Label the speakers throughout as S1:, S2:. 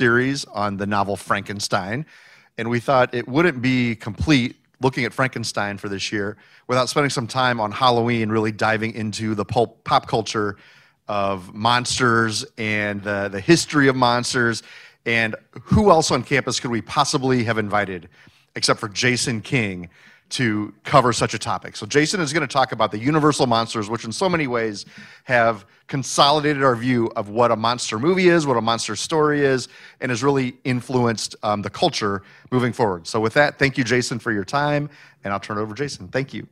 S1: series on the novel Frankenstein, and we thought it wouldn't be complete looking at Frankenstein for this year without spending some time on Halloween, really diving into the pulp, pop culture of monsters and the, the history of monsters, and who else on campus could we possibly have invited except for Jason King to cover such a topic. So Jason is going to talk about the universal monsters, which in so many ways have consolidated our view of what a monster movie is, what a monster story is, and has really influenced um, the culture moving forward. So with that, thank you, Jason, for your time, and I'll turn it over to Jason. Thank you.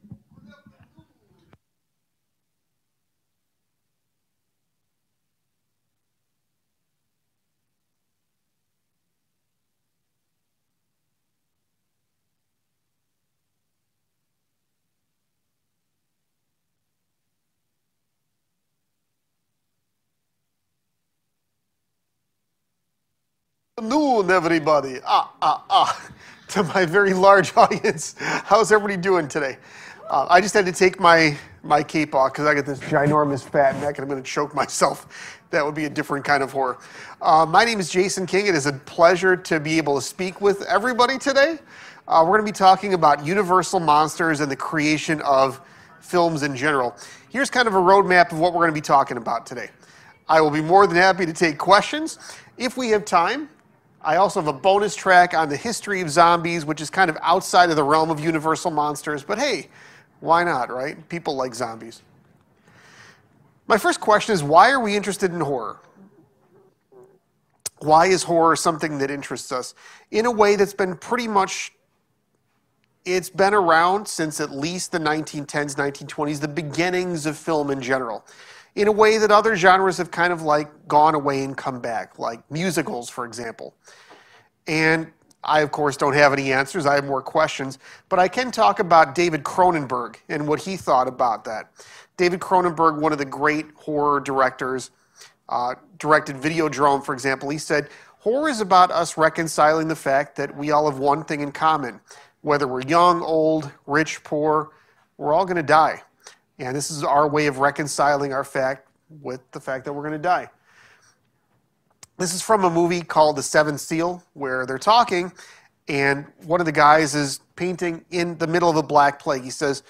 S2: Afternoon, everybody. Ah, ah, ah. To my very large audience, how's everybody doing today? Uh, I just had to take my, my cape off because I got this ginormous fat neck and I'm going to choke myself. That would be a different kind of horror. Uh, my name is Jason King. It is a pleasure to be able to speak with everybody today. Uh, we're going to be talking about universal monsters and the creation of films in general. Here's kind of a roadmap of what we're going to be talking about today. I will be more than happy to take questions. If we have time, I also have a bonus track on the history of zombies, which is kind of outside of the realm of Universal Monsters, but hey, why not, right? People like zombies. My first question is why are we interested in horror? Why is horror something that interests us in a way that's been pretty much it's been around since at least the 1910s, 1920s, the beginnings of film in general in a way that other genres have kind of like gone away and come back, like musicals, for example. And I, of course, don't have any answers. I have more questions. But I can talk about David Cronenberg and what he thought about that. David Cronenberg, one of the great horror directors, uh, directed Videodrome, for example. He said, Horror is about us reconciling the fact that we all have one thing in common. Whether we're young, old, rich, poor, we're all going to die. And this is our way of reconciling our fact with the fact that we're going to die. This is from a movie called The Seventh Seal, where they're talking, and one of the guys is painting in the middle of a black plague. He says,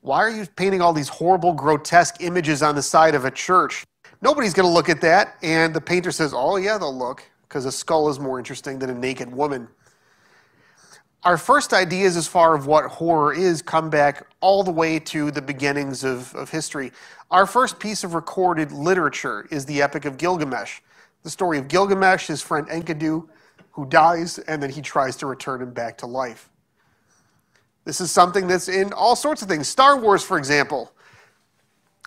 S2: Why are you painting all these horrible, grotesque images on the side of a church? Nobody's going to look at that. And the painter says, Oh, yeah, they'll look, because a skull is more interesting than a naked woman our first ideas as far as what horror is come back all the way to the beginnings of, of history. Our first piece of recorded literature is the Epic of Gilgamesh. The story of Gilgamesh, his friend Enkidu, who dies, and then he tries to return him back to life. This is something that's in all sorts of things. Star Wars, for example.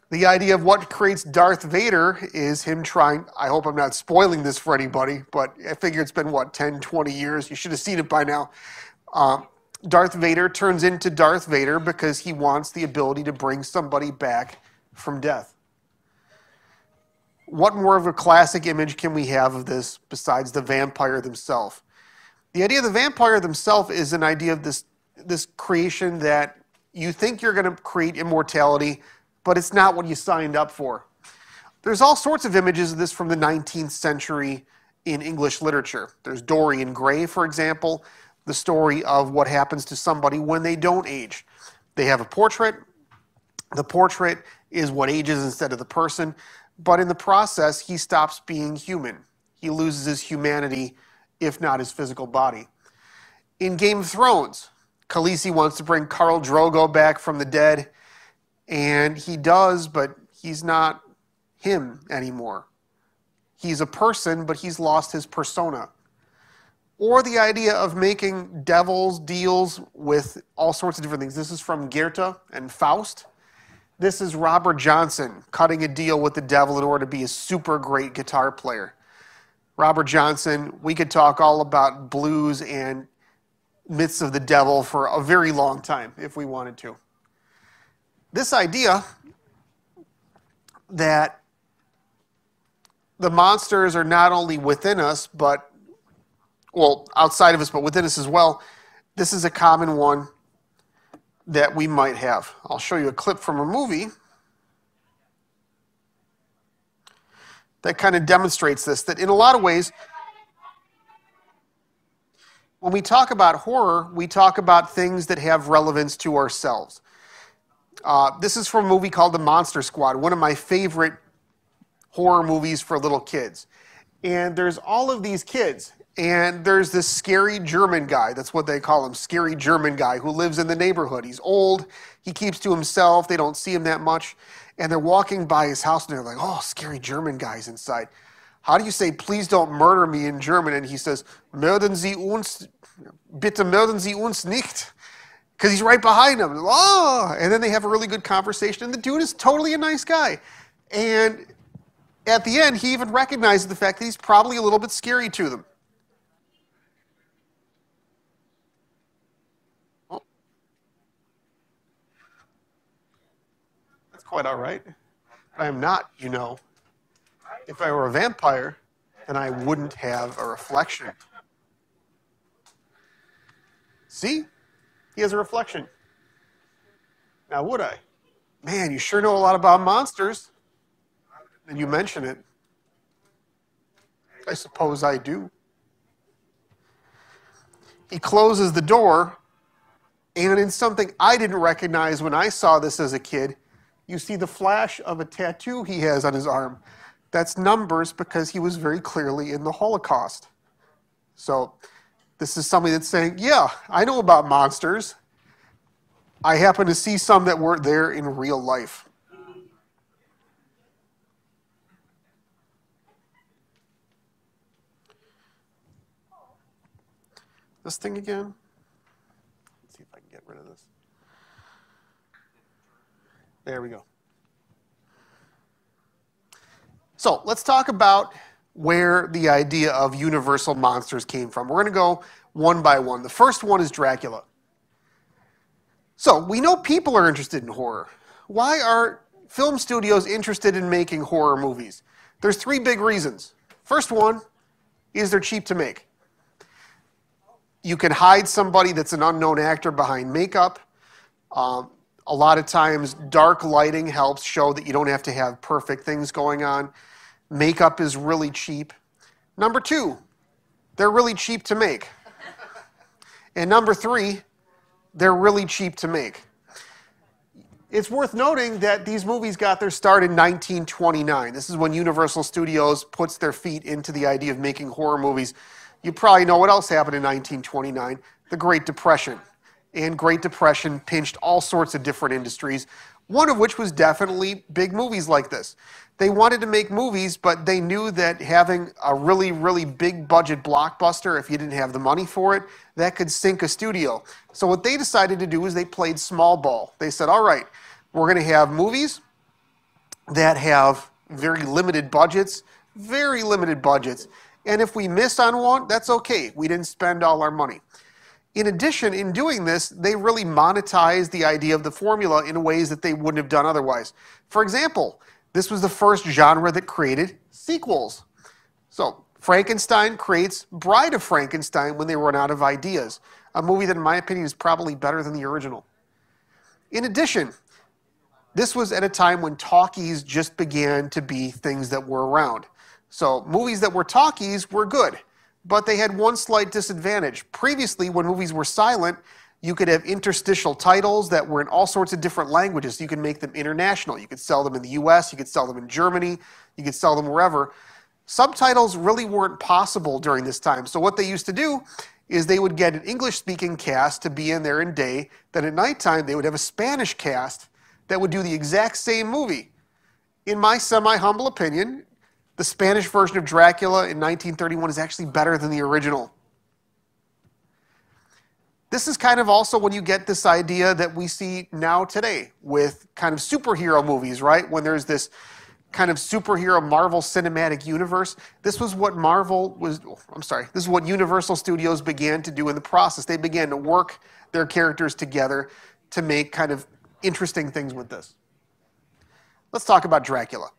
S2: The idea of what creates Darth Vader is him trying. I hope I'm not spoiling this for anybody, but I figure it's been, what, 10, 20 years? You should have seen it by now uh, Darth Vader turns into Darth Vader because he wants the ability to bring somebody back from death. What more of a classic image can we have of this besides the vampire themselves? The idea of the vampire themselves is an idea of this, this creation that you think you're going to create immortality, but it's not what you signed up for. There's all sorts of images of this from the 19th century in English literature. There's Dorian Gray, for example, the story of what happens to somebody when they don't age. They have a portrait. The portrait is what ages instead of the person, but in the process, he stops being human. He loses his humanity, if not his physical body. In Game of Thrones, Khaleesi wants to bring Khal Drogo back from the dead, and he does, but he's not him anymore. He's a person, but he's lost his persona or the idea of making devils deals with all sorts of different things. This is from Goethe and Faust. This is Robert Johnson cutting a deal with the devil in order to be a super great guitar player. Robert Johnson, we could talk all about blues and myths of the devil for a very long time if we wanted to. This idea that the monsters are not only within us, but well, outside of us, but within us as well, this is a common one that we might have. I'll show you a clip from a movie that kind of demonstrates this, that in a lot of ways, when we talk about horror, we talk about things that have relevance to ourselves. Uh, this is from a movie called The Monster Squad, one of my favorite horror movies for little kids. And there's all of these kids, and there's this scary German guy. That's what they call him, scary German guy who lives in the neighborhood. He's old, he keeps to himself, they don't see him that much. And they're walking by his house, and they're like, oh, scary German guy's inside. How do you say, please don't murder me in German? And he says, Mörden Sie uns, bitte mörden Sie uns nicht. Because he's right behind him. Oh! And then they have a really good conversation. And the dude is totally a nice guy. And at the end, he even recognizes the fact that he's probably a little bit scary to them. Quite all right. I am not, you know. If I were a vampire, then I wouldn't have a reflection. See? He has a reflection. Now, would I? Man, you sure know a lot about monsters. And you mention it. I suppose I do. He closes the door, and in something I didn't recognize when I saw this as a kid, you see the flash of a tattoo he has on his arm. That's numbers because he was very clearly in the Holocaust. So, this is somebody that's saying, Yeah, I know about monsters. I happen to see some that weren't there in real life. This thing again? Let's see if I can get rid of this. There we go. So let's talk about where the idea of universal monsters came from. We're going to go one by one. The first one is Dracula. So we know people are interested in horror. Why are film studios interested in making horror movies? There's three big reasons. First one is they're cheap to make. You can hide somebody that's an unknown actor behind makeup. Um, a lot of times, dark lighting helps show that you don't have to have perfect things going on. Makeup is really cheap. Number two, they're really cheap to make. And number three, they're really cheap to make. It's worth noting that these movies got their start in 1929. This is when Universal Studios puts their feet into the idea of making horror movies. You probably know what else happened in 1929 the Great Depression. And Great Depression pinched all sorts of different industries, one of which was definitely big movies like this. They wanted to make movies, but they knew that having a really, really big budget blockbuster, if you didn't have the money for it, that could sink a studio. So what they decided to do is they played small ball. They said, all right, we're going to have movies that have very limited budgets, very limited budgets. And if we miss on one, that's okay. We didn't spend all our money. In addition, in doing this, they really monetized the idea of the formula in ways that they wouldn't have done otherwise. For example, this was the first genre that created sequels. So, Frankenstein creates Bride of Frankenstein when they run out of ideas, a movie that, in my opinion, is probably better than the original. In addition, this was at a time when talkies just began to be things that were around. So movies that were talkies were good, but they had one slight disadvantage. Previously, when movies were silent, you could have interstitial titles that were in all sorts of different languages. You could make them international. You could sell them in the US, you could sell them in Germany, you could sell them wherever. Subtitles really weren't possible during this time. So what they used to do is they would get an English speaking cast to be in there in day, then at nighttime they would have a Spanish cast that would do the exact same movie. In my semi humble opinion, the Spanish version of Dracula in 1931 is actually better than the original. This is kind of also when you get this idea that we see now today with kind of superhero movies, right? When there's this kind of superhero Marvel cinematic universe. This was what Marvel was, oh, I'm sorry, this is what Universal Studios began to do in the process. They began to work their characters together to make kind of interesting things with this. Let's talk about Dracula.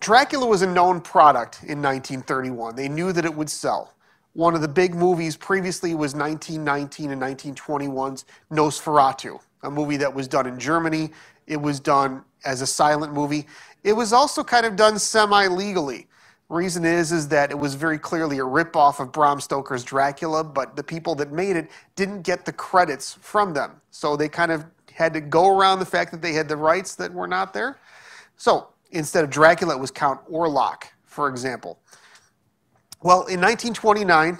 S2: Dracula was a known product in 1931. They knew that it would sell. One of the big movies previously was 1919 and 1921's Nosferatu, a movie that was done in Germany. It was done as a silent movie. It was also kind of done semi legally. Reason is is that it was very clearly a ripoff of Bram Stoker's Dracula, but the people that made it didn't get the credits from them. So they kind of had to go around the fact that they had the rights that were not there. So instead of Dracula, it was Count Orlok, for example. Well, in 1929,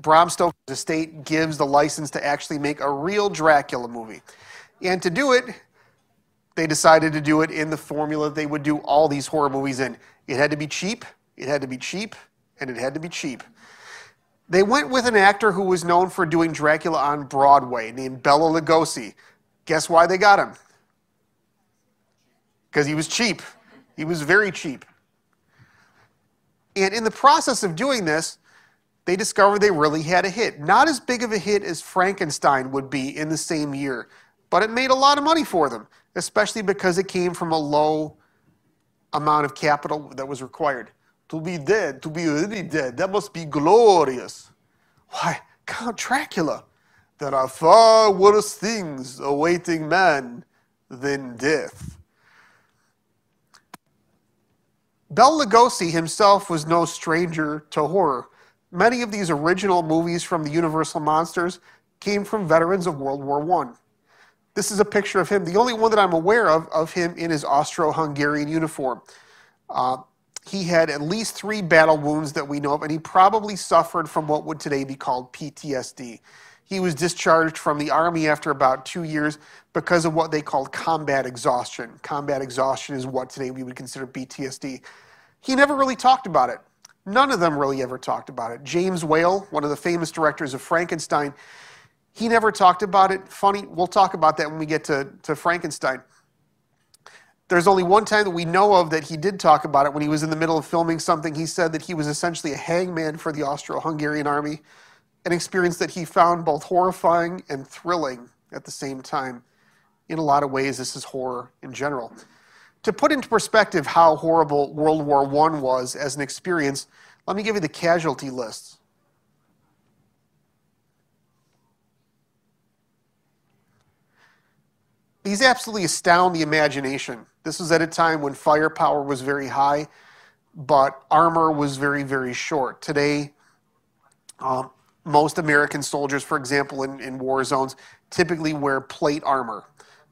S2: Bram Stoker's estate gives the license to actually make a real Dracula movie. And to do it, they decided to do it in the formula they would do all these horror movies in. It had to be cheap, it had to be cheap, and it had to be cheap. They went with an actor who was known for doing Dracula on Broadway named Bela Lugosi. Guess why they got him? Because he was cheap. He was very cheap. And in the process of doing this, they discovered they really had a hit. Not as big of a hit as Frankenstein would be in the same year, but it made a lot of money for them, especially because it came from a low amount of capital that was required. To be dead, to be really dead, that must be glorious. Why, Count Dracula, there are far worse things awaiting man than death. Bela Lugosi himself was no stranger to horror. Many of these original movies from the Universal Monsters came from veterans of World War I. This is a picture of him, the only one that I'm aware of, of him in his Austro Hungarian uniform. Uh, he had at least three battle wounds that we know of, and he probably suffered from what would today be called PTSD. He was discharged from the Army after about two years because of what they called combat exhaustion. Combat exhaustion is what today we would consider PTSD. He never really talked about it. None of them really ever talked about it. James Whale, one of the famous directors of Frankenstein, he never talked about it. Funny, we'll talk about that when we get to, to Frankenstein. There's only one time that we know of that he did talk about it when he was in the middle of filming something. He said that he was essentially a hangman for the Austro Hungarian army, an experience that he found both horrifying and thrilling at the same time. In a lot of ways, this is horror in general. To put into perspective how horrible World War I was as an experience, let me give you the casualty lists. These absolutely astound the imagination. This was at a time when firepower was very high, but armor was very, very short. Today, um, most American soldiers, for example, in, in war zones, typically wear plate armor.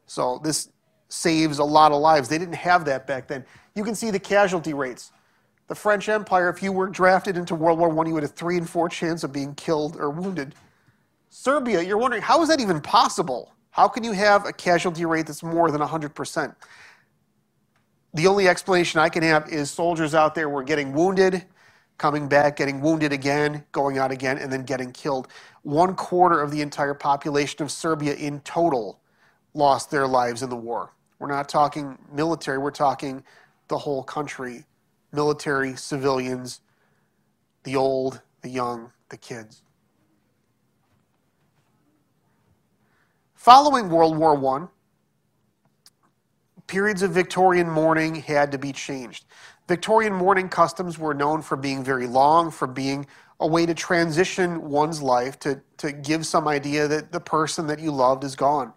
S2: So this saves a lot of lives. They didn't have that back then. You can see the casualty rates. The French Empire, if you were drafted into World War I, you had a three in four chance of being killed or wounded. Serbia, you're wondering, how is that even possible? How can you have a casualty rate that's more than 100%? The only explanation I can have is soldiers out there were getting wounded, coming back, getting wounded again, going out again, and then getting killed. One quarter of the entire population of Serbia in total lost their lives in the war. We're not talking military, we're talking the whole country military, civilians, the old, the young, the kids. Following World War I, periods of Victorian mourning had to be changed. Victorian mourning customs were known for being very long, for being a way to transition one's life, to, to give some idea that the person that you loved is gone.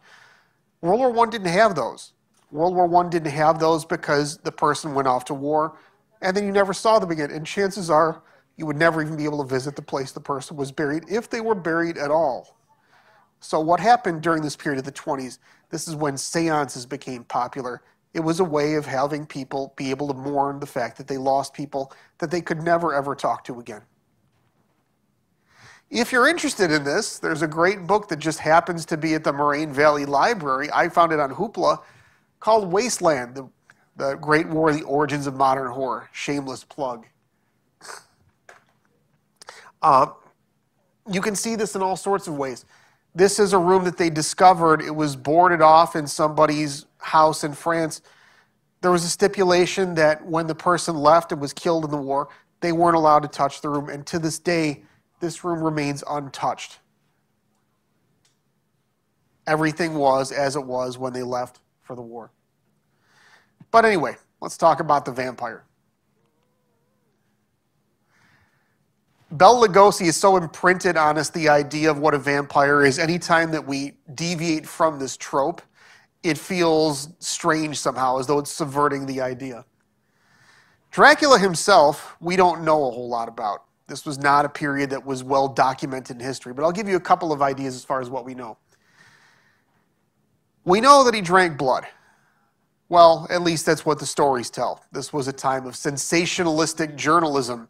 S2: World War I didn't have those. World War I didn't have those because the person went off to war and then you never saw them again. And chances are you would never even be able to visit the place the person was buried if they were buried at all. So, what happened during this period of the 20s? This is when seances became popular. It was a way of having people be able to mourn the fact that they lost people that they could never ever talk to again. If you're interested in this, there's a great book that just happens to be at the Moraine Valley Library. I found it on Hoopla called Wasteland, the, the Great War, the Origins of Modern Horror. Shameless plug. Uh, you can see this in all sorts of ways. This is a room that they discovered. It was boarded off in somebody's house in France. There was a stipulation that when the person left and was killed in the war, they weren't allowed to touch the room. And to this day, this room remains untouched. Everything was as it was when they left for the war. But anyway, let's talk about the vampire. Bela Lugosi is so imprinted on us the idea of what a vampire is. Anytime that we deviate from this trope, it feels strange somehow, as though it's subverting the idea. Dracula himself, we don't know a whole lot about. This was not a period that was well documented in history, but I'll give you a couple of ideas as far as what we know. We know that he drank blood. Well, at least that's what the stories tell. This was a time of sensationalistic journalism.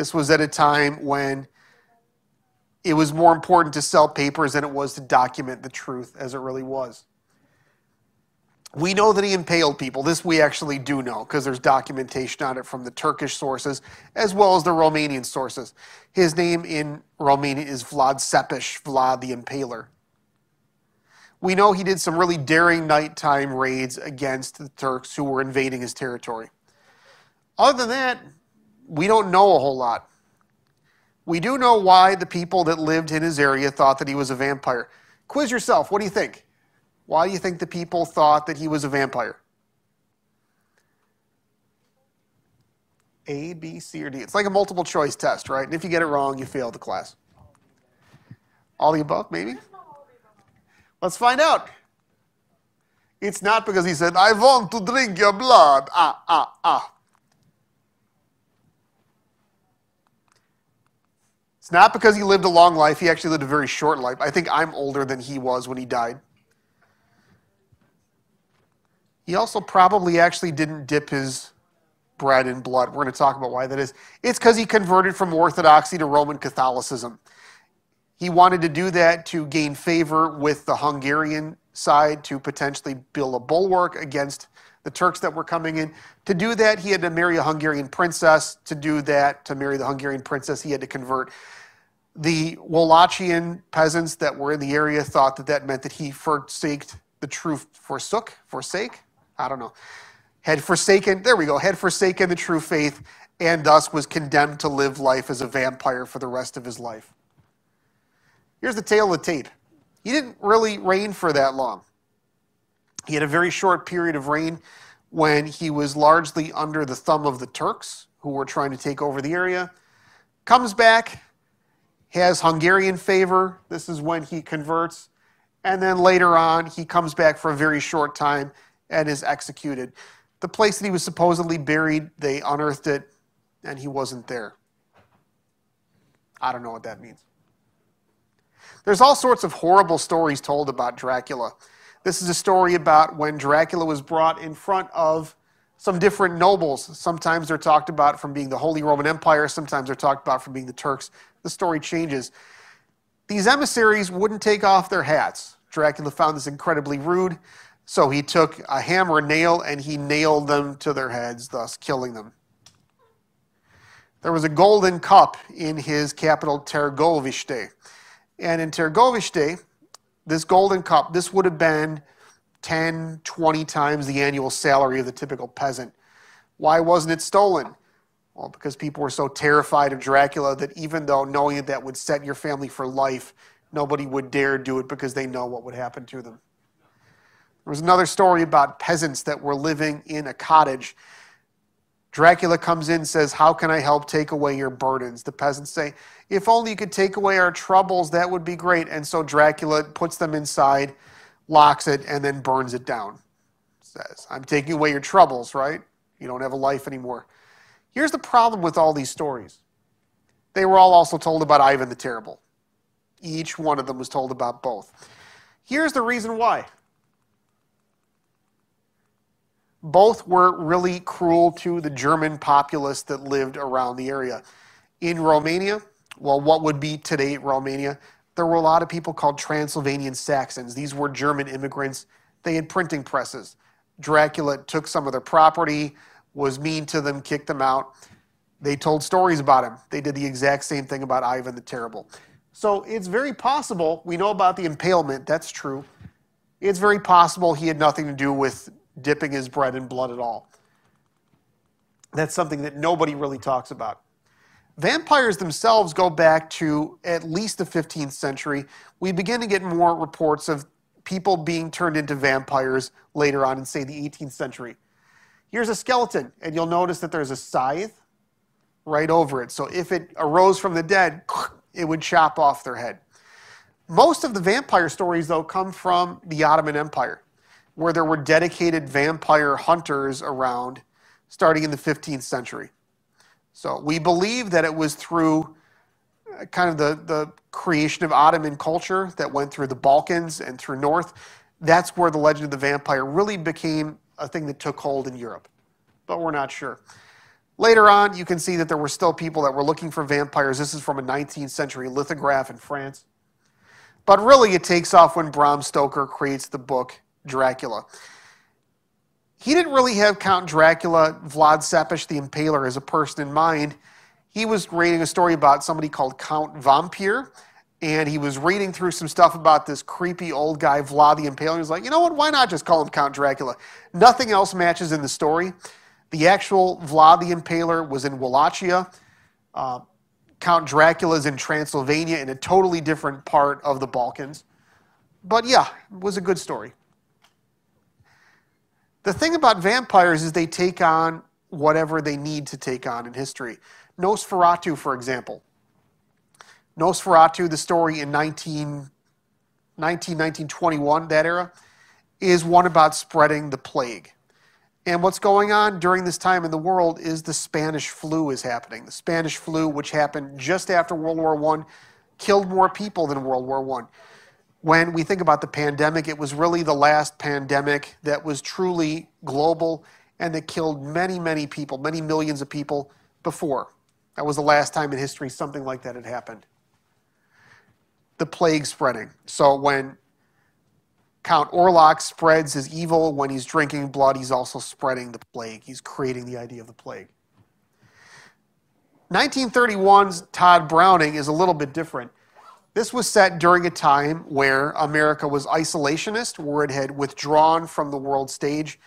S2: This was at a time when it was more important to sell papers than it was to document the truth as it really was. We know that he impaled people. This we actually do know because there's documentation on it from the Turkish sources as well as the Romanian sources. His name in Romania is Vlad Țepeș, Vlad the Impaler. We know he did some really daring nighttime raids against the Turks who were invading his territory. Other than that, we don't know a whole lot. We do know why the people that lived in his area thought that he was a vampire. Quiz yourself. What do you think? Why do you think the people thought that he was a vampire? A, B, C, or D. It's like a multiple choice test, right? And if you get it wrong, you fail the class. All the above, maybe? Let's find out. It's not because he said, I want to drink your blood. Ah, ah, ah. It's not because he lived a long life. He actually lived a very short life. I think I'm older than he was when he died. He also probably actually didn't dip his bread in blood. We're going to talk about why that is. It's because he converted from Orthodoxy to Roman Catholicism. He wanted to do that to gain favor with the Hungarian side to potentially build a bulwark against the Turks that were coming in. To do that, he had to marry a Hungarian princess. To do that, to marry the Hungarian princess, he had to convert. The Wallachian peasants that were in the area thought that that meant that he forsaked the truth, forsook, forsake, I don't know, had forsaken, there we go, had forsaken the true faith and thus was condemned to live life as a vampire for the rest of his life. Here's the tale of the tape. He didn't really reign for that long. He had a very short period of reign when he was largely under the thumb of the Turks, who were trying to take over the area. Comes back, has Hungarian favor. This is when he converts. And then later on, he comes back for a very short time and is executed. The place that he was supposedly buried, they unearthed it, and he wasn't there. I don't know what that means. There's all sorts of horrible stories told about Dracula. This is a story about when Dracula was brought in front of some different nobles. Sometimes they're talked about from being the Holy Roman Empire, sometimes they're talked about from being the Turks. The story changes. These emissaries wouldn't take off their hats. Dracula found this incredibly rude, so he took a hammer and nail and he nailed them to their heads, thus killing them. There was a golden cup in his capital, Târgoviște. And in Târgoviște, this golden cup, this would have been 10, 20 times the annual salary of the typical peasant. Why wasn't it stolen? Well, because people were so terrified of Dracula that even though knowing that that would set your family for life, nobody would dare do it because they know what would happen to them. There was another story about peasants that were living in a cottage Dracula comes in and says, How can I help take away your burdens? The peasants say, If only you could take away our troubles, that would be great. And so Dracula puts them inside, locks it, and then burns it down. Says, I'm taking away your troubles, right? You don't have a life anymore. Here's the problem with all these stories they were all also told about Ivan the Terrible. Each one of them was told about both. Here's the reason why both were really cruel to the German populace that lived around the area. In Romania, well, what would be today Romania, there were a lot of people called Transylvanian Saxons. These were German immigrants. They had printing presses. Dracula took some of their property, was mean to them, kicked them out. They told stories about him. They did the exact same thing about Ivan the Terrible. So it's very possible, we know about the impalement, that's true. It's very possible he had nothing to do with dipping his bread in blood at all. That's something that nobody really talks about. Vampires themselves go back to at least the 15th century. We begin to get more reports of people being turned into vampires later on in, say, the 18th century. Here's a skeleton, and you'll notice that there's a scythe right over it. So if it arose from the dead, it would chop off their head. Most of the vampire stories, though, come from the Ottoman Empire where there were dedicated vampire hunters around starting in the 15th century. So we believe that it was through uh, kind of the, the creation of Ottoman culture that went through the Balkans and through North. That's where the legend of the vampire really became a thing that took hold in Europe. But we're not sure. Later on, you can see that there were still people that were looking for vampires. This is from a 19th century lithograph in France. But really, it takes off when Bram Stoker creates the book Dracula. He didn't really have Count Dracula, Vlad Tepes the Impaler, as a person in mind. He was reading a story about somebody called Count Vampire, and he was reading through some stuff about this creepy old guy, Vlad the Impaler. He was like, you know what? Why not just call him Count Dracula? Nothing else matches in the story. The actual Vlad the Impaler was in Wallachia. Uh, Count Dracula is in Transylvania in a totally different part of the Balkans. But yeah, it was a good story. The thing about vampires is they take on whatever they need to take on in history. Nosferatu, for example. Nosferatu, the story in 19, 19, 1921, that era, is one about spreading the plague. And what's going on during this time in the world is the Spanish flu is happening. The Spanish flu, which happened just after World War I, killed more people than World War I. When we think about the pandemic, it was really the last pandemic that was truly global and that killed many, many people, many millions of people before. That was the last time in history something like that had happened. The plague spreading. So when Count Orlok spreads his evil when he's drinking blood. He's also spreading the plague. He's creating the idea of the plague. 1931's Tod Browning is a little bit different. This was set during a time where America was isolationist, where it had withdrawn from the world stage,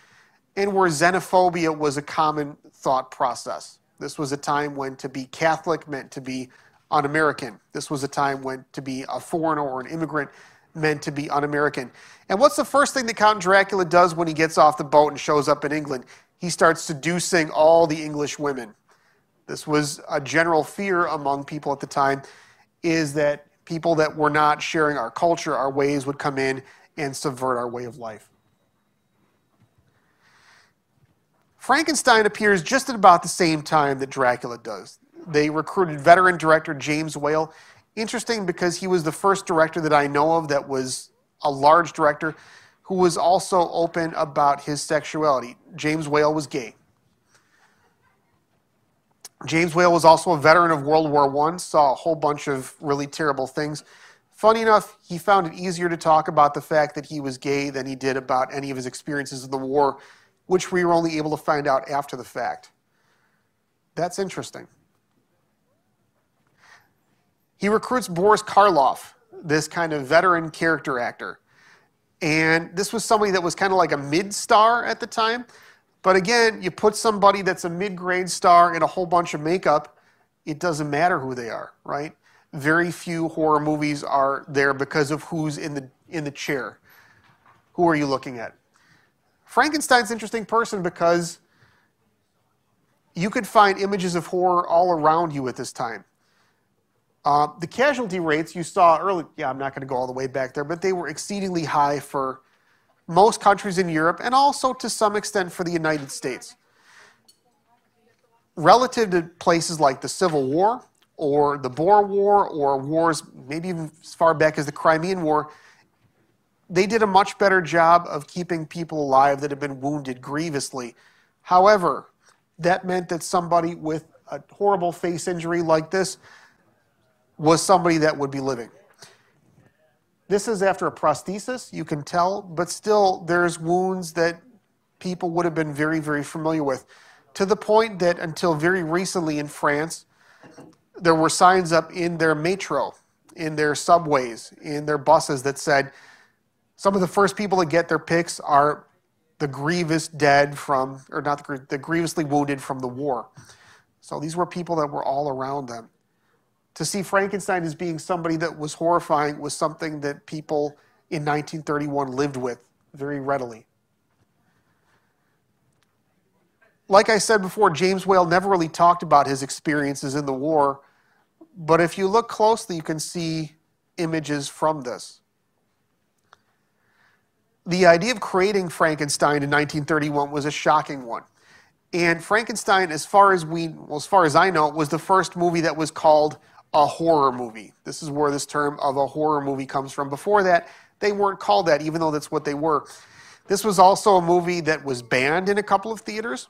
S2: and where xenophobia was a common thought process. This was a time when to be Catholic meant to be un American. This was a time when to be a foreigner or an immigrant meant to be un American. And what's the first thing that Count Dracula does when he gets off the boat and shows up in England? He starts seducing all the English women. This was a general fear among people at the time is that people that were not sharing our culture, our ways would come in and subvert our way of life. Frankenstein appears just at about the same time that Dracula does. They recruited veteran director James Whale. Interesting because he was the first director that I know of that was a large director who was also open about his sexuality. James Whale was gay. James Whale was also a veteran of World War I, saw a whole bunch of really terrible things. Funny enough, he found it easier to talk about the fact that he was gay than he did about any of his experiences in the war, which we were only able to find out after the fact. That's interesting. He recruits Boris Karloff, this kind of veteran character actor. And this was somebody that was kind of like a mid star at the time. But again, you put somebody that's a mid grade star in a whole bunch of makeup, it doesn't matter who they are, right? Very few horror movies are there because of who's in the, in the chair. Who are you looking at? Frankenstein's an interesting person because you could find images of horror all around you at this time. Uh, the casualty rates you saw early, yeah, I'm not going to go all the way back there, but they were exceedingly high for most countries in Europe and also to some extent for the United States. Relative to places like the Civil War or the Boer War or wars maybe as far back as the Crimean War, they did a much better job of keeping people alive that had been wounded grievously. However, that meant that somebody with a horrible face injury like this was somebody that would be living. This is after a prosthesis, you can tell, but still there's wounds that people would have been very, very familiar with. To the point that until very recently in France, there were signs up in their metro, in their subways, in their buses that said, some of the first people to get their picks are the grievous dead from, or not the, the grievously wounded from the war. So these were people that were all around them to see Frankenstein as being somebody that was horrifying was something that people in 1931 lived with very readily. Like I said before, James Whale never really talked about his experiences in the war, but if you look closely, you can see images from this. The idea of creating Frankenstein in 1931 was a shocking one. And Frankenstein, as far as we, well, as far as I know, was the first movie that was called a horror movie. This is where this term of a horror movie comes from. Before that, they weren't called that, even though that's what they were. This was also a movie that was banned in a couple of theaters.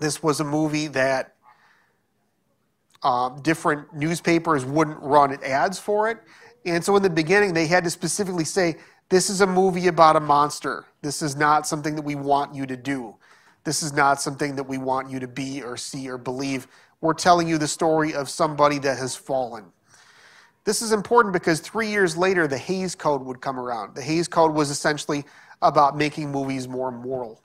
S2: This was a movie that um, different newspapers wouldn't run ads for it. And so in the beginning, they had to specifically say, this is a movie about a monster. This is not something that we want you to do. This is not something that we want you to be or see or believe. We're telling you the story of somebody that has fallen. This is important because three years later, the Hays Code would come around. The Hays Code was essentially about making movies more moral.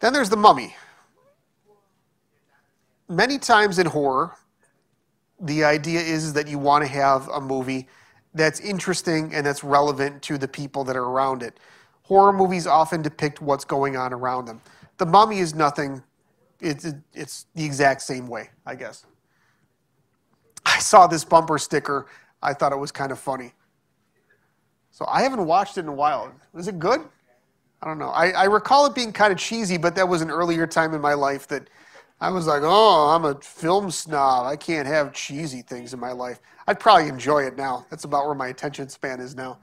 S2: Then there's The Mummy. Many times in horror, the idea is that you want to have a movie that's interesting and that's relevant to the people that are around it. Horror movies often depict what's going on around them. The Mummy is nothing, it's, it's the exact same way, I guess. I saw this bumper sticker. I thought it was kind of funny. So I haven't watched it in a while. Was it good? I don't know. I, I recall it being kind of cheesy, but that was an earlier time in my life that I was like, oh, I'm a film snob. I can't have cheesy things in my life. I'd probably enjoy it now. That's about where my attention span is now.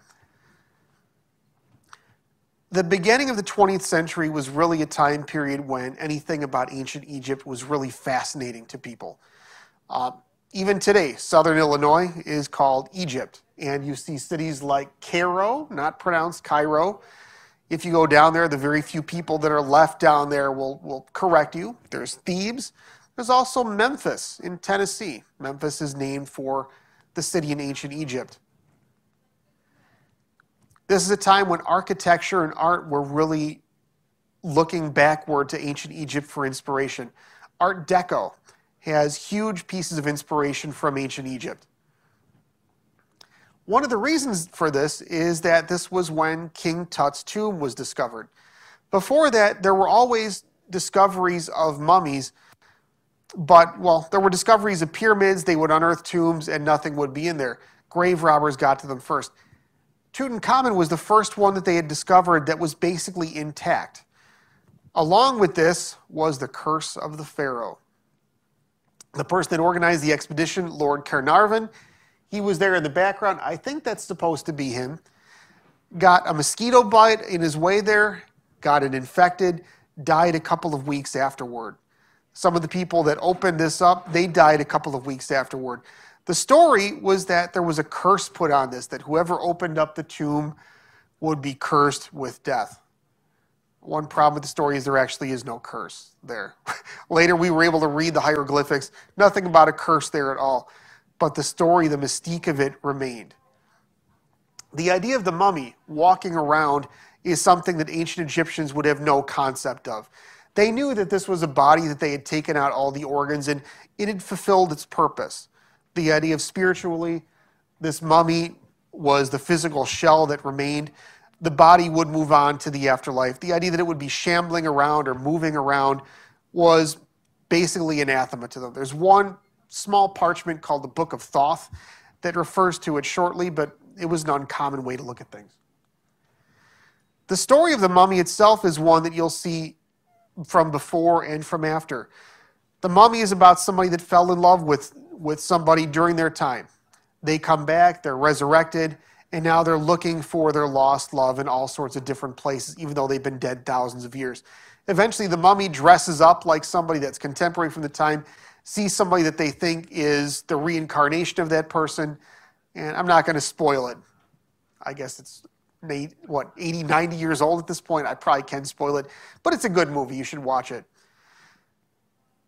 S2: The beginning of the 20th century was really a time period when anything about ancient Egypt was really fascinating to people. Uh, even today, southern Illinois is called Egypt, and you see cities like Cairo, not pronounced Cairo, if you go down there, the very few people that are left down there will, will correct you. There's Thebes. There's also Memphis in Tennessee. Memphis is named for the city in ancient Egypt. This is a time when architecture and art were really looking backward to ancient Egypt for inspiration. Art Deco has huge pieces of inspiration from ancient Egypt. One of the reasons for this is that this was when King Tut's tomb was discovered. Before that, there were always discoveries of mummies, but, well, there were discoveries of pyramids, they would unearth tombs, and nothing would be in there. Grave robbers got to them first. Tutankhamun was the first one that they had discovered that was basically intact. Along with this was the curse of the pharaoh. The person that organized the expedition, Lord Carnarvon, he was there in the background. I think that's supposed to be him. Got a mosquito bite in his way there, got it infected, died a couple of weeks afterward. Some of the people that opened this up, they died a couple of weeks afterward. The story was that there was a curse put on this, that whoever opened up the tomb would be cursed with death. One problem with the story is there actually is no curse there. Later, we were able to read the hieroglyphics, nothing about a curse there at all but the story, the mystique of it remained. The idea of the mummy walking around is something that ancient Egyptians would have no concept of. They knew that this was a body that they had taken out all the organs and it had fulfilled its purpose. The idea of spiritually, this mummy was the physical shell that remained. The body would move on to the afterlife. The idea that it would be shambling around or moving around was basically anathema to them. There's one small parchment called the Book of Thoth that refers to it shortly, but it was an uncommon way to look at things. The story of the mummy itself is one that you'll see from before and from after. The mummy is about somebody that fell in love with, with somebody during their time. They come back, they're resurrected, and now they're looking for their lost love in all sorts of different places, even though they've been dead thousands of years. Eventually, the mummy dresses up like somebody that's contemporary from the time sees somebody that they think is the reincarnation of that person. And I'm not going to spoil it. I guess it's, what, 80, 90 years old at this point. I probably can spoil it. But it's a good movie. You should watch it.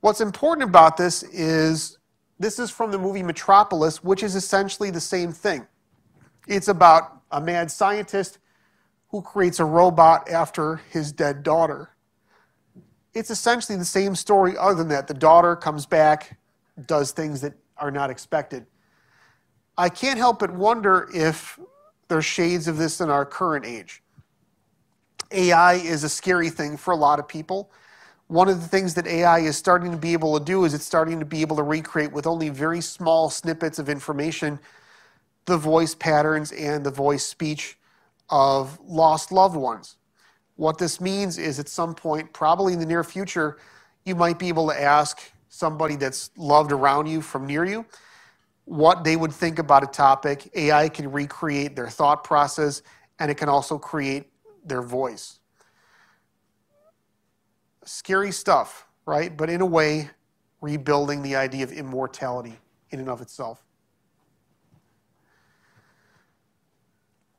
S2: What's important about this is this is from the movie Metropolis, which is essentially the same thing. It's about a mad scientist who creates a robot after his dead daughter it's essentially the same story, other than that. The daughter comes back, does things that are not expected. I can't help but wonder if there's shades of this in our current age. AI is a scary thing for a lot of people. One of the things that AI is starting to be able to do is it's starting to be able to recreate with only very small snippets of information the voice patterns and the voice speech of lost loved ones. What this means is at some point, probably in the near future, you might be able to ask somebody that's loved around you from near you what they would think about a topic. AI can recreate their thought process and it can also create their voice. Scary stuff, right? But in a way, rebuilding the idea of immortality in and of itself.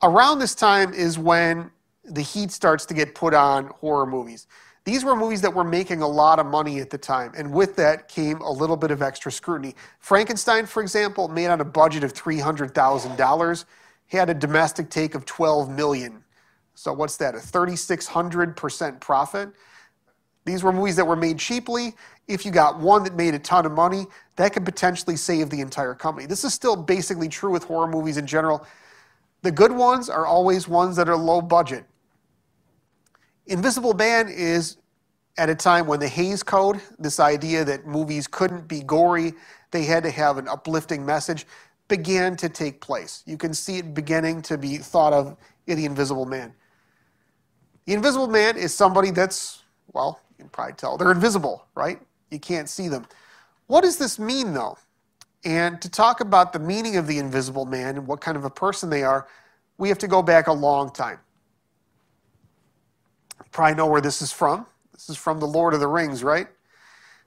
S2: Around this time is when the heat starts to get put on horror movies. These were movies that were making a lot of money at the time, and with that came a little bit of extra scrutiny. Frankenstein, for example, made on a budget of $300,000, had a domestic take of 12 million. So what's that? A 3600% profit. These were movies that were made cheaply. If you got one that made a ton of money, that could potentially save the entire company. This is still basically true with horror movies in general. The good ones are always ones that are low budget. Invisible Man is at a time when the Hays Code, this idea that movies couldn't be gory, they had to have an uplifting message, began to take place. You can see it beginning to be thought of in The Invisible Man. The Invisible Man is somebody that's, well, you can probably tell, they're invisible, right? You can't see them. What does this mean, though? And to talk about the meaning of the Invisible Man and what kind of a person they are, we have to go back a long time probably know where this is from. This is from the Lord of the Rings, right?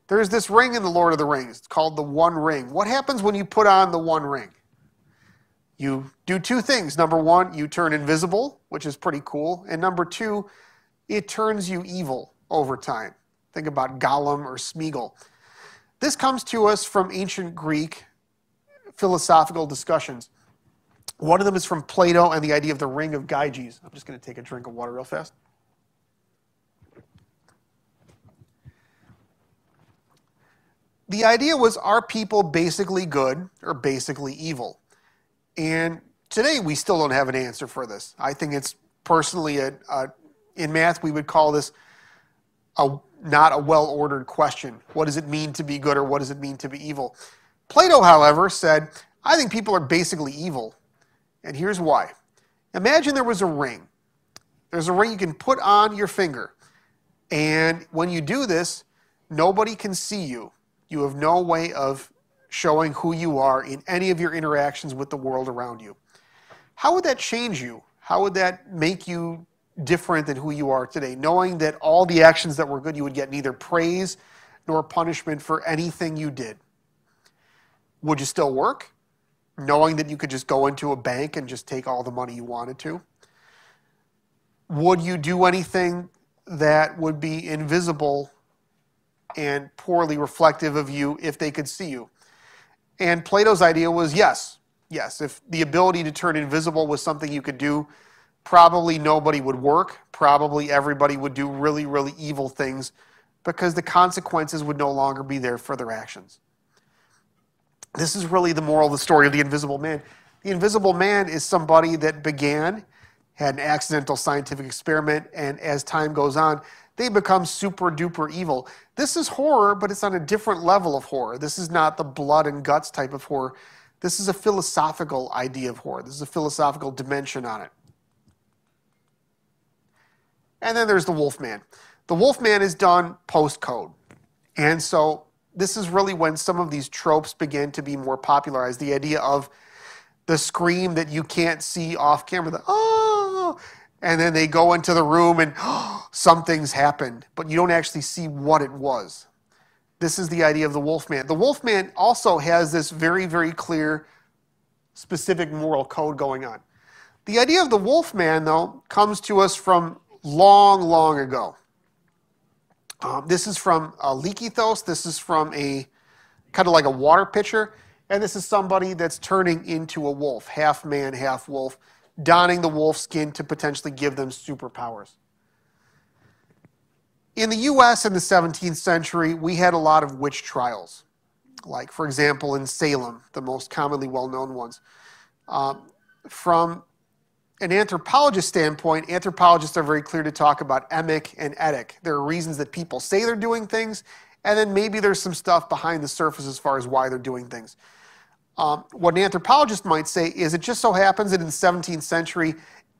S2: There's this ring in the Lord of the Rings. It's called the One Ring. What happens when you put on the One Ring? You do two things. Number one, you turn invisible, which is pretty cool. And number two, it turns you evil over time. Think about Gollum or Smeagol. This comes to us from ancient Greek philosophical discussions. One of them is from Plato and the idea of the ring of Gyges. I'm just going to take a drink of water real fast. the idea was are people basically good or basically evil? And today we still don't have an answer for this. I think it's personally a, a in math we would call this a not a well-ordered question. What does it mean to be good or what does it mean to be evil? Plato, however, said, I think people are basically evil. And here's why. Imagine there was a ring. There's a ring you can put on your finger. And when you do this, nobody can see you. You have no way of showing who you are in any of your interactions with the world around you. How would that change you? How would that make you different than who you are today? Knowing that all the actions that were good, you would get neither praise nor punishment for anything you did. Would you still work? Knowing that you could just go into a bank and just take all the money you wanted to? Would you do anything that would be invisible and poorly reflective of you if they could see you. And Plato's idea was yes, yes, if the ability to turn invisible was something you could do, probably nobody would work. Probably everybody would do really, really evil things because the consequences would no longer be there for their actions. This is really the moral of the story of the invisible man. The invisible man is somebody that began, had an accidental scientific experiment, and as time goes on, they become super duper evil. This is horror, but it's on a different level of horror. This is not the blood and guts type of horror. This is a philosophical idea of horror. This is a philosophical dimension on it. And then there's the Wolfman. The Wolfman is done post code. And so this is really when some of these tropes begin to be more popularized. The idea of the scream that you can't see off camera, the oh, and then they go into the room and oh, something's happened, but you don't actually see what it was. This is the idea of the Wolfman. The Wolfman also has this very, very clear, specific moral code going on. The idea of the Wolfman, though, comes to us from long, long ago. Um, this is from a Lekythos. This is from a kind of like a water pitcher. And this is somebody that's turning into a wolf, half man, half wolf donning the wolf skin to potentially give them superpowers. In the US in the 17th century, we had a lot of witch trials, like, for example, in Salem, the most commonly well known ones. Um, from an anthropologist standpoint, anthropologists are very clear to talk emic and etic. There are reasons that people say they're doing things, and then maybe there's some stuff behind the surface as far as why they're doing things. Um, what an anthropologist might say is it just so happens that in the 17th century,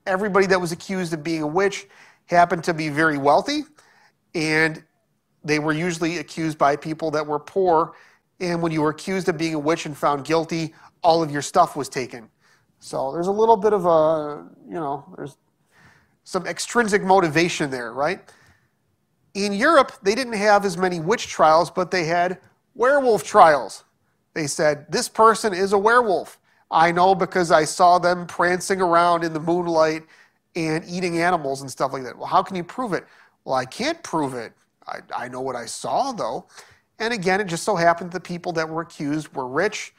S2: everybody that was accused of being a witch happened to be very wealthy, and they were usually accused by people that were poor. And when you were accused of being a witch and found guilty, all of your stuff was taken. So there's a little bit of a, you know, there's some extrinsic motivation there, right? In Europe, they didn't have as many witch trials, but they had werewolf trials. They said, This person is a werewolf. I know because I saw them prancing around in the moonlight and eating animals and stuff like that. Well, how can you prove it? Well, I can't prove it. I, I know what I saw, though. And again, it just so happened the people that were accused were rich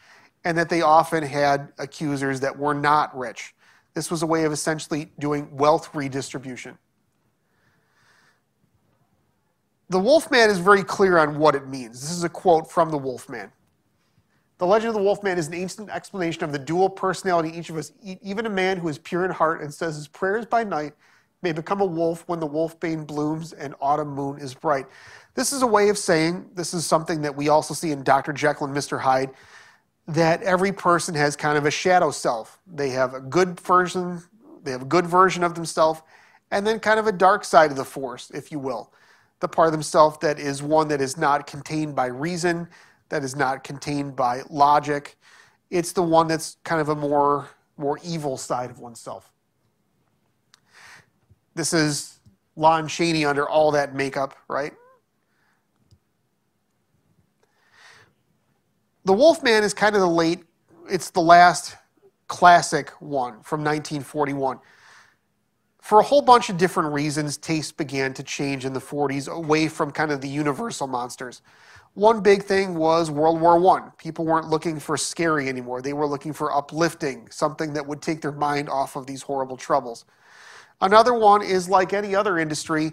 S2: and that they often had accusers that were not rich. This was a way of essentially doing wealth redistribution. The Wolfman is very clear on what it means. This is a quote from the Wolfman. The legend of the Wolfman is an ancient explanation of the dual personality each of us. Even a man who is pure in heart and says his prayers by night may become a wolf when the wolfbane blooms and autumn moon is bright. This is a way of saying, this is something that we also see in Dr. Jekyll and Mr. Hyde, that every person has kind of a shadow self. They have a good version, they have a good version of themselves, and then kind of a dark side of the force, if you will. The part of themselves that is one that is not contained by reason, that is not contained by logic. It's the one that's kind of a more, more evil side of oneself. This is Lon Chaney under all that makeup, right? The Wolfman is kind of the late, it's the last classic one from 1941. For a whole bunch of different reasons, taste began to change in the 40s away from kind of the universal monsters. One big thing was World War I. People weren't looking for scary anymore. They were looking for uplifting, something that would take their mind off of these horrible troubles. Another one is like any other industry,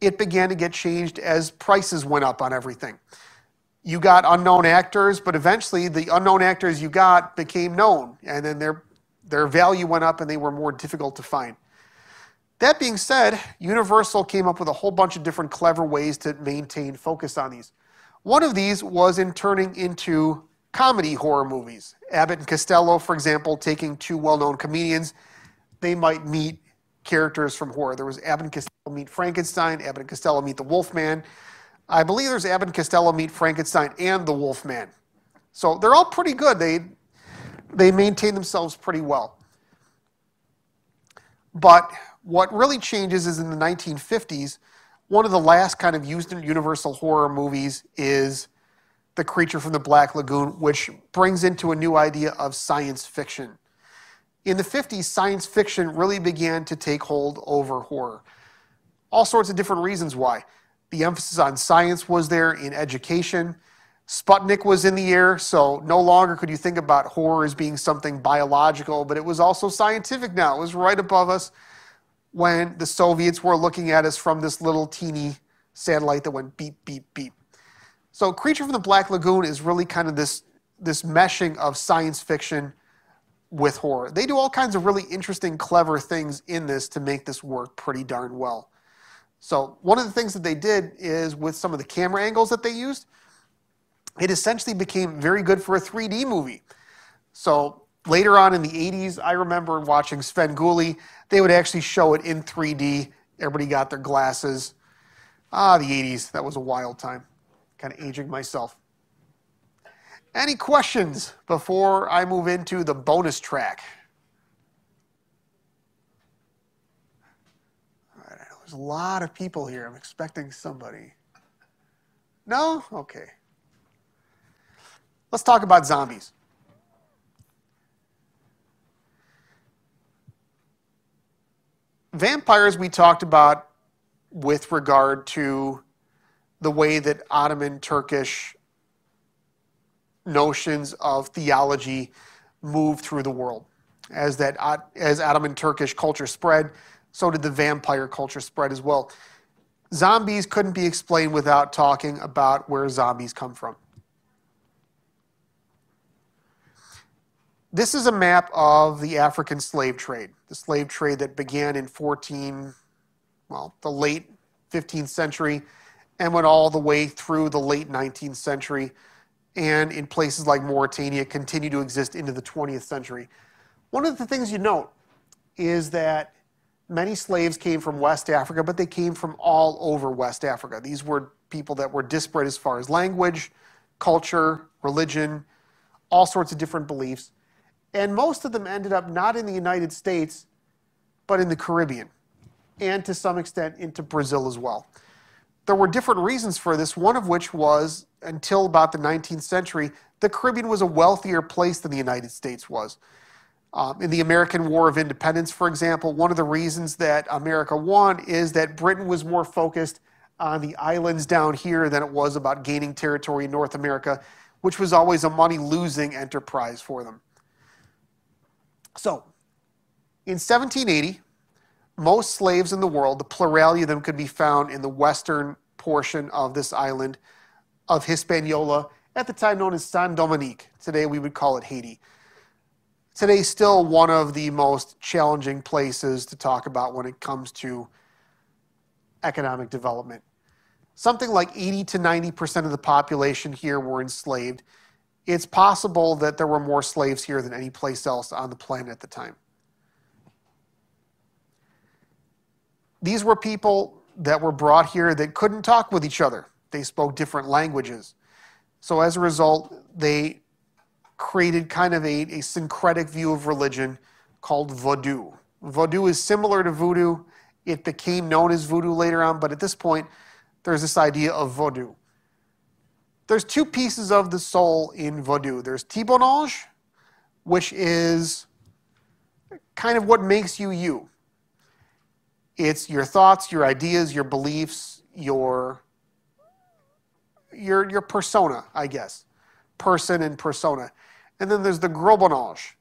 S2: it began to get changed as prices went up on everything. You got unknown actors, but eventually the unknown actors you got became known, and then their, their value went up and they were more difficult to find. That being said, Universal came up with a whole bunch of different clever ways to maintain focus on these. One of these was in turning into comedy horror movies. Abbott and Costello, for example, taking two well known comedians, they might meet characters from horror. There was Abbott and Costello meet Frankenstein, Abbott and Costello meet the Wolfman. I believe there's Abbott and Costello meet Frankenstein and the Wolfman. So they're all pretty good. They, they maintain themselves pretty well. But what really changes is in the 1950s, one of the last kind of used in Universal horror movies is The Creature from the Black Lagoon, which brings into a new idea of science fiction. In the 50s, science fiction really began to take hold over horror. All sorts of different reasons why. The emphasis on science was there in education. Sputnik was in the air, so no longer could you think about horror as being something biological, but it was also scientific now. It was right above us when the Soviets were looking at us from this little teeny satellite that went beep, beep, beep. So, Creature from the Black Lagoon is really kind of this, this meshing of science fiction with horror. They do all kinds of really interesting, clever things in this to make this work pretty darn well. So, one of the things that they did is with some of the camera angles that they used, it essentially became very good for a 3D movie. So, later on in the 80s, I remember watching Svengoolie. They would actually show it in 3D. Everybody got their glasses. Ah, the 80s. That was a wild time. Kind of aging myself. Any questions before I move into the bonus track? All right, there's a lot of people here. I'm expecting somebody. No? Okay. Let's talk about zombies. vampires we talked about with regard to the way that Ottoman Turkish notions of theology moved through the world. As that as Ottoman Turkish culture spread, so did the vampire culture spread as well. Zombies couldn't be explained without talking about where zombies come from. This is a map of the African slave trade, the slave trade that began in 14, well, the late 15th century and went all the way through the late 19th century and in places like Mauritania continue to exist into the 20th century. One of the things you note is that Many slaves came from West Africa, but they came from all over West Africa. These were people that were disparate as far as language, culture, religion, all sorts of different beliefs. And most of them ended up not in the United States, but in the Caribbean, and to some extent into Brazil as well. There were different reasons for this, one of which was until about the 19th century, the Caribbean was a wealthier place than the United States was. Um, in the American War of Independence, for example, one of the reasons that America won is that Britain was more focused on the islands down here than it was about gaining territory in North America, which was always a money losing enterprise for them. So, in 1780, most slaves in the world, the plurality of them could be found in the western portion of this island of Hispaniola, at the time known as Saint Dominique. Today we would call it Haiti. Today, still one of the most challenging places to talk about when it comes to economic development. Something like 80 to 90% of the population here were enslaved. It's possible that there were more slaves here than any place else on the planet at the time. These were people that were brought here that couldn't talk with each other. They spoke different languages. So as a result, they created kind of a, a syncretic view of religion called Vodou. Vodou is similar to voodoo. It became known as voodoo later on, but at this point, there's this idea of Vodou. There's two pieces of the soul in Vodou. There's ti bon ange, which is kind of what makes you you. It's your thoughts, your ideas, your beliefs, your your your persona, I guess. Person and persona. And then there's the gros bon ange,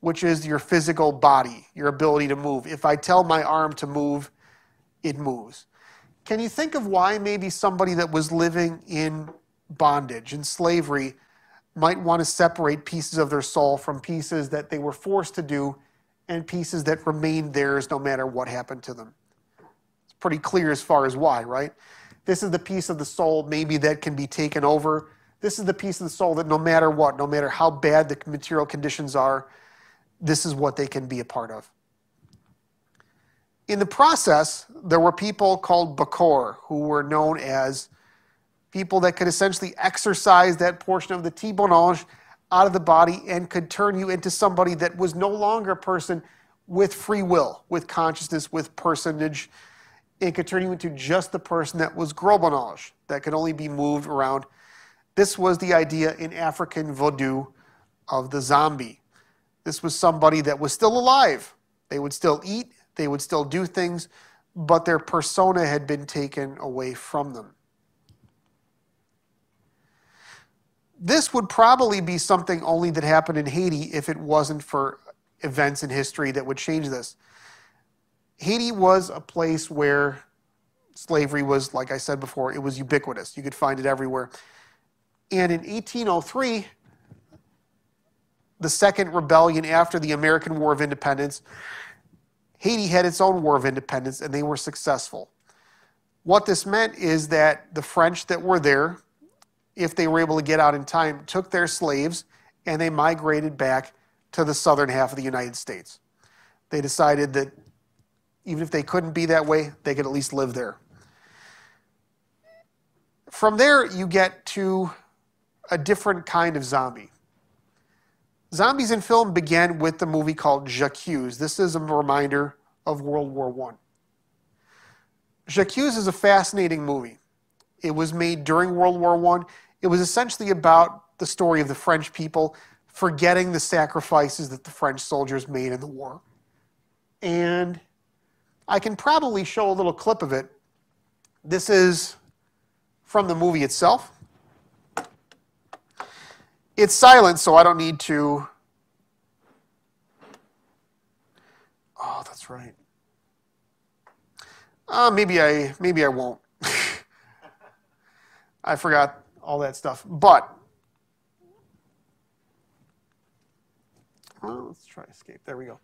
S2: which is your physical body, your ability to move. If I tell my arm to move, it moves. Can you think of why maybe somebody that was living in bondage and slavery might want to separate pieces of their soul from pieces that they were forced to do and pieces that remained theirs no matter what happened to them. It's pretty clear as far as why, right? This is the piece of the soul maybe that can be taken over. This is the piece of the soul that no matter what, no matter how bad the material conditions are, this is what they can be a part of. In the process, there were people called Bokor who were known as people that could essentially exercise that portion of the ti bon ange out of the body and could turn you into somebody that was no longer a person with free will, with consciousness, with personage. and could turn you into just the person that was gros bon ange, that could only be moved around. This was the idea in African Vodou of the zombie. This was somebody that was still alive. They would still eat, they would still do things, but their persona had been taken away from them. this would probably be something only that happened in Haiti if it wasn't for events in history that would change this. Haiti was a place where slavery was, like I said before, it was ubiquitous. You could find it everywhere. And in 1803, the second rebellion after the American War of Independence, Haiti had its own War of Independence and they were successful. What this meant is that the French that were there if they were able to get out in time, took their slaves and they migrated back to the southern half of the United States. They decided that even if they couldn't be that way, they could at least live there. From there, you get to a different kind of zombie. Zombies in film began with the movie called J'accuse. This is a reminder of World War I. J'accuse is a fascinating movie. It was made during World War I. It was essentially about the story of the French people forgetting the sacrifices that the French soldiers made in the war. And I can probably show a little clip of it. This is from the movie itself. It's silent, so I don't need to. Oh, that's right. Uh, maybe I maybe I won't. I forgot all that stuff. But well, let's try escape. There we go.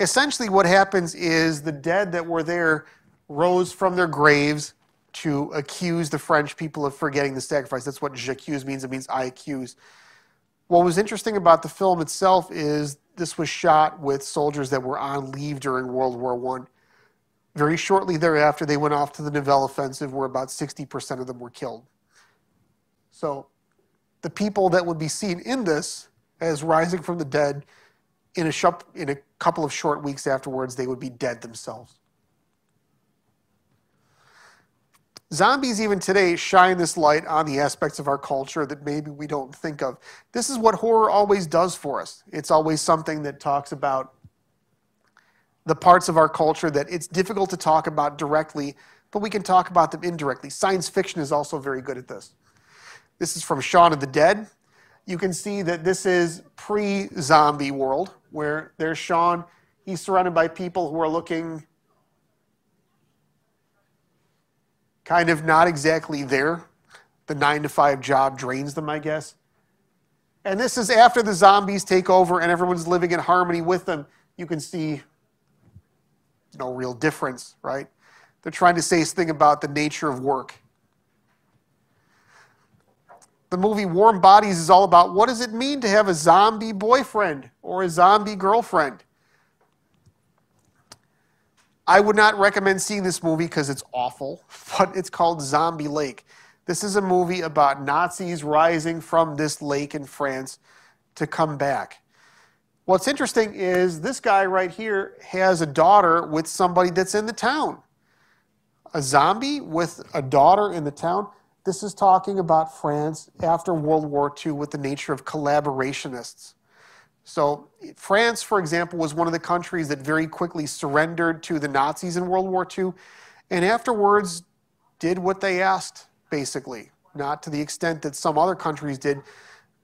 S2: Essentially, what happens is the dead that were there rose from their graves to accuse the French people of forgetting the sacrifice. That's what j'accuse means. It means I accuse. What was interesting about the film itself is this was shot with soldiers that were on leave during World War One. Very shortly thereafter, they went off to the Nivelle Offensive, where about 60% of them were killed. So, the people that would be seen in this as rising from the dead, in a, in a couple of short weeks afterwards, they would be dead themselves. Zombies, even today, shine this light on the aspects of our culture that maybe we don't think of. This is what horror always does for us. It's always something that talks about the parts of our culture that it's difficult to talk about directly, but we can talk about them indirectly. Science fiction is also very good at this. This is from Shaun of the Dead. You can see that this is pre zombie world, where there's Shaun. He's surrounded by people who are looking kind of not exactly there. The nine to five job drains them, I guess. And this is after the zombies take over and everyone's living in harmony with them. You can see no real difference, right? They're trying to say something about the nature of work. The movie Warm Bodies is all about what does it mean to have a zombie boyfriend or a zombie girlfriend? I would not recommend seeing this movie because it's awful, but it's called Zombie Lake. This is a movie about Nazis rising from this lake in France to come back. What's interesting is this guy right here has a daughter with somebody that's in the town. A zombie with a daughter in the town. This is talking about France after World War II with the nature of collaborationists. So, France, for example, was one of the countries that very quickly surrendered to the Nazis in World War II and afterwards did what they asked, basically. Not to the extent that some other countries did,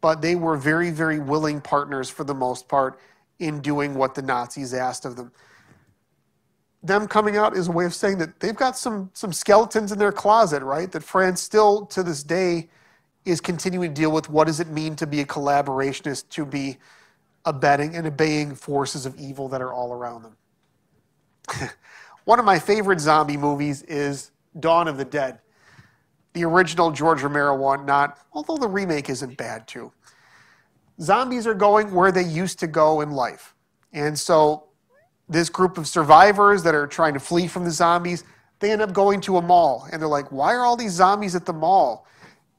S2: but they were very, very willing partners for the most part in doing what the Nazis asked of them. Them coming out is a way of saying that they've got some, some skeletons in their closet, right? That France still, to this day, is continuing to deal with what does it mean to be a collaborationist, to be abetting and obeying forces of evil that are all around them. One of my favorite zombie movies is Dawn of the Dead. The original George Romero one, not, although the remake isn't bad too. Zombies are going where they used to go in life. And so, this group of survivors that are trying to flee from the zombies, they end up going to a mall. And they're like, why are all these zombies at the mall?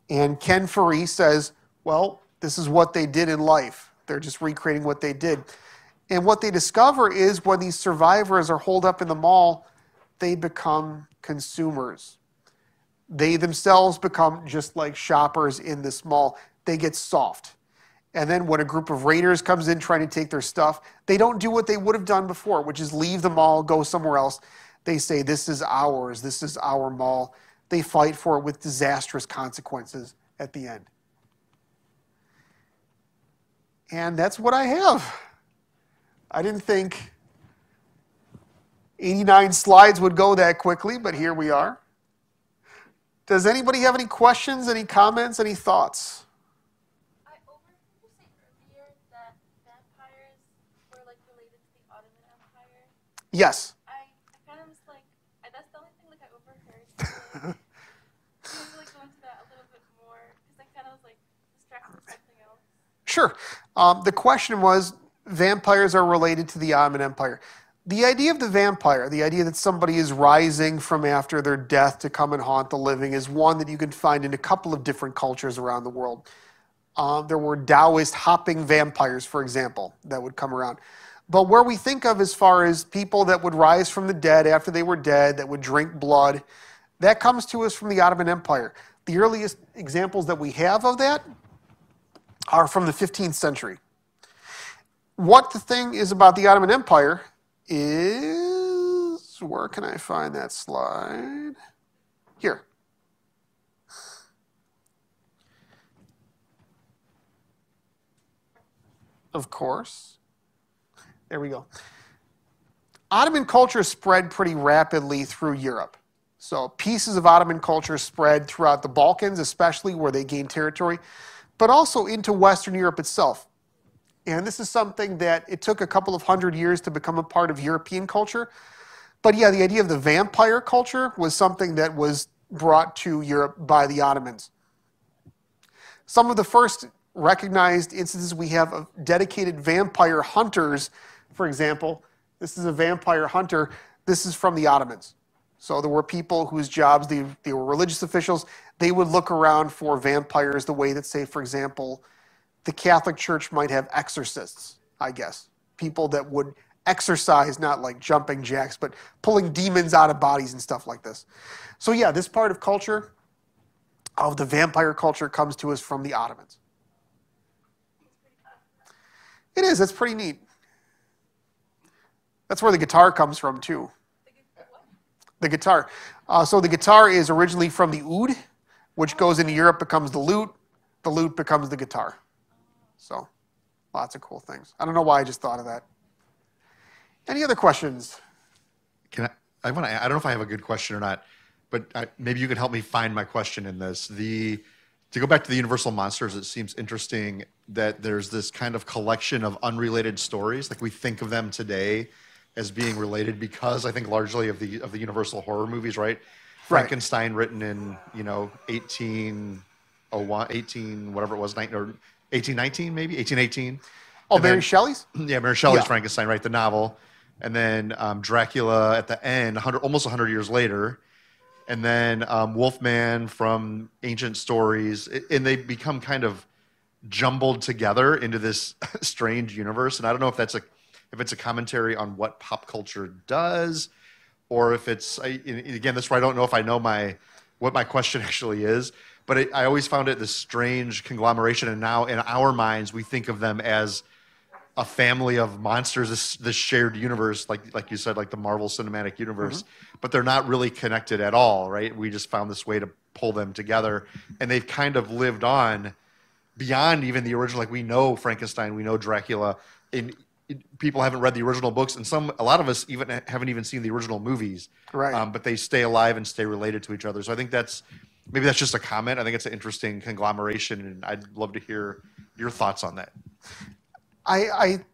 S2: And Ken Foree says, well, this is what they did in life. They're just recreating what they did. And what they discover is when these survivors are holed up in the mall, they become consumers. They themselves become just like shoppers in this mall. They get soft. And then when a group of raiders comes in trying to take their stuff, they don't do what they would have done before, which is leave the mall, go somewhere else. They say, This is ours, this is our mall. They fight for it with disastrous consequences at the end. And that's what I have. I didn't think 89 slides would go that quickly, but here we are. Does anybody have any questions, any comments, any thoughts?
S3: I overheard you say earlier that vampires were like related to the Ottoman Empire.
S2: Yes.
S3: I, I kind of was like, that's the only thing like I overheard. So, can like go into that a little bit more? Because I kind of was like distracted with something else.
S2: Sure. Um, the question was vampires are related to the Ottoman Empire. The idea of the vampire, the idea that somebody is rising from after their death to come and haunt the living, is one that you can find in a couple of different cultures around the world. Um, there were Taoist hopping vampires, for example, that would come around. But where we think of as far as people that would rise from the dead after they were dead, that would drink blood, that comes to us from the Ottoman Empire. The earliest examples that we have of that are from the 15th century. What the thing is about the Ottoman Empire is where can I find that slide? Here. Of course. There we go. Ottoman culture spread pretty rapidly through Europe. So pieces of Ottoman culture spread throughout the Balkans, especially where they gained territory, but also into Western Europe itself. And this is something that it took a couple of hundred years to become a part of European culture. But yeah, the idea of the vampire culture was something that was brought to Europe by the Ottomans. Some of the first recognized instances. We have of dedicated vampire hunters, for example. This is a vampire hunter. This is from the Ottomans. So there were people whose jobs, they, they were religious officials, they would look around for vampires the way that, say, for example, the Catholic Church might have exorcists, I guess. People that would exorcise, not like jumping jacks, but pulling demons out of bodies and stuff like this. So, yeah, this part of culture, of the vampire culture, comes to us from the Ottomans. It is, that's pretty neat. That's where the guitar comes from, too. The guitar. Uh, so the guitar is originally from the oud, which goes into Europe, becomes the lute. The lute becomes the guitar. So lots of cool things. I don't know why I just thought of that. Any other questions?
S1: Can I? I want to. I don't know if I have a good question or not, but I, maybe you could help me find my question in this. The to go back to the Universal monsters, it seems interesting that there's this kind of collection of unrelated stories. Like we think of them today as being related because I think largely of the of the Universal horror movies, right? Frankenstein, written in you know 1801, 18 whatever it was, 19, or 1819 maybe 1818.
S2: Oh,
S1: And
S2: Mary
S1: then-
S2: Shelley's?
S1: yeah, Mary Shelley's
S2: Yeah.
S1: Frankenstein, right? The novel, and then um, Dracula at the end, 100, almost 100 years later, and then um, Wolfman from ancient stories, and they become kind of jumbled together into this strange universe. And I don't know if that's a if it's a commentary on what pop culture does, or if it's I, again, this is where I don't know if I know my what my question actually is. But it, I always found it this strange conglomeration, and now in our minds we think of them as a family of monsters, this, this shared universe, like like you said, like the Marvel Cinematic Universe, mm-hmm. but they're not really connected at all, right? We just found this way to pull them together, and they've kind of lived on beyond even the original. Like we know Frankenstein, we know Dracula, it- people haven't read the original books, and some a lot of us even haven't even seen the original movies,
S2: Right.
S1: Um, but they stay alive and stay related to each other. So I think that's maybe that's just a comment. I think it's an interesting conglomeration, and I'd love to hear your thoughts on that.
S2: I, I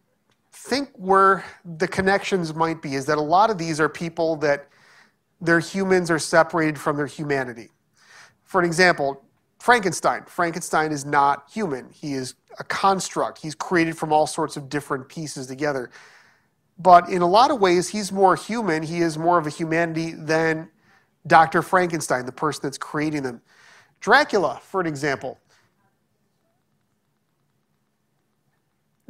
S2: think where the connections might be is that a lot of these are people that their humans are separated from their humanity. For an example, Frankenstein. Frankenstein is not human. He is a construct. He's created from all sorts of different pieces together. But in a lot of ways, he's more human. He is more of a humanity than Dr. Frankenstein, the person that's creating them. Dracula, for an example.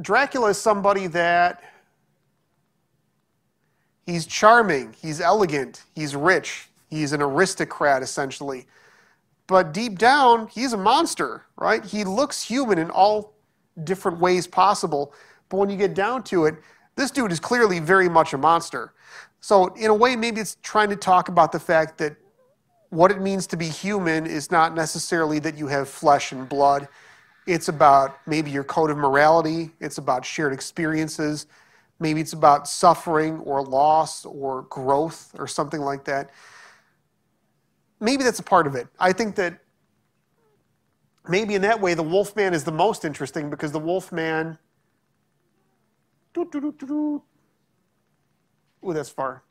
S2: Dracula is somebody that he's charming, he's elegant, he's rich, he's an aristocrat essentially. But deep down, he's a monster, right? He looks human in all different ways possible. But when you get down to it, this dude is clearly very much a monster. So, in a way, maybe it's trying to talk about the fact that what it means to be human is not necessarily that you have flesh and blood. It's about maybe your code of morality, it's about shared experiences, maybe it's about suffering or loss or growth or something like that. Maybe that's a part of it. I think that maybe in that way, the Wolfman is the most interesting because the Wolfman. Ooh, that's far.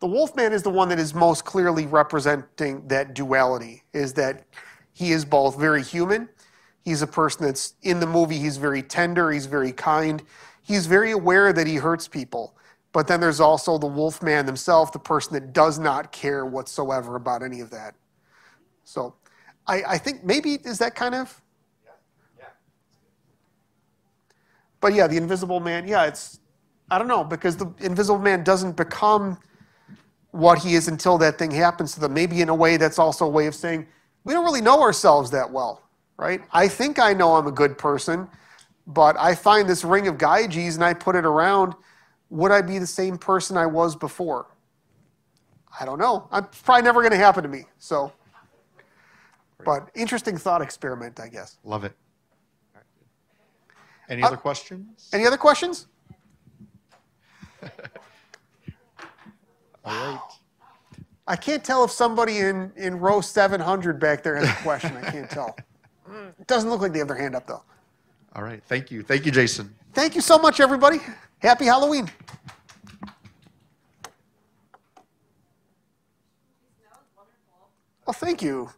S2: The Wolfman is the one that is most clearly representing that duality, is that he is both very human. He's a person that's in the movie, he's very tender, he's very kind, he's very aware that he hurts people. But then there's also the Wolfman himself, the person that does not care whatsoever about any of that. So I, I think maybe is that kind of. Yeah. Yeah. But yeah, the Invisible Man, yeah, it's, I don't know, because the Invisible Man doesn't become what he is until that thing happens to them. Maybe in a way that's also a way of saying, we don't really know ourselves that well, right? I think I know I'm a good person, but I find this ring of Gyges and I put it around. Would I be the same person I was before? I don't know. I'm probably never going to happen to me. So, but interesting thought experiment, I guess.
S1: Love it. Any
S2: Uh,
S1: other questions?
S2: Any other questions?
S1: All right.
S2: I can't tell if somebody in, in row 700 back there has a question. I can't tell. It doesn't look like they have their hand up, though.
S1: All right. Thank you. Thank you, Jason.
S2: Thank you so much, everybody. Happy Halloween. Oh, thank you.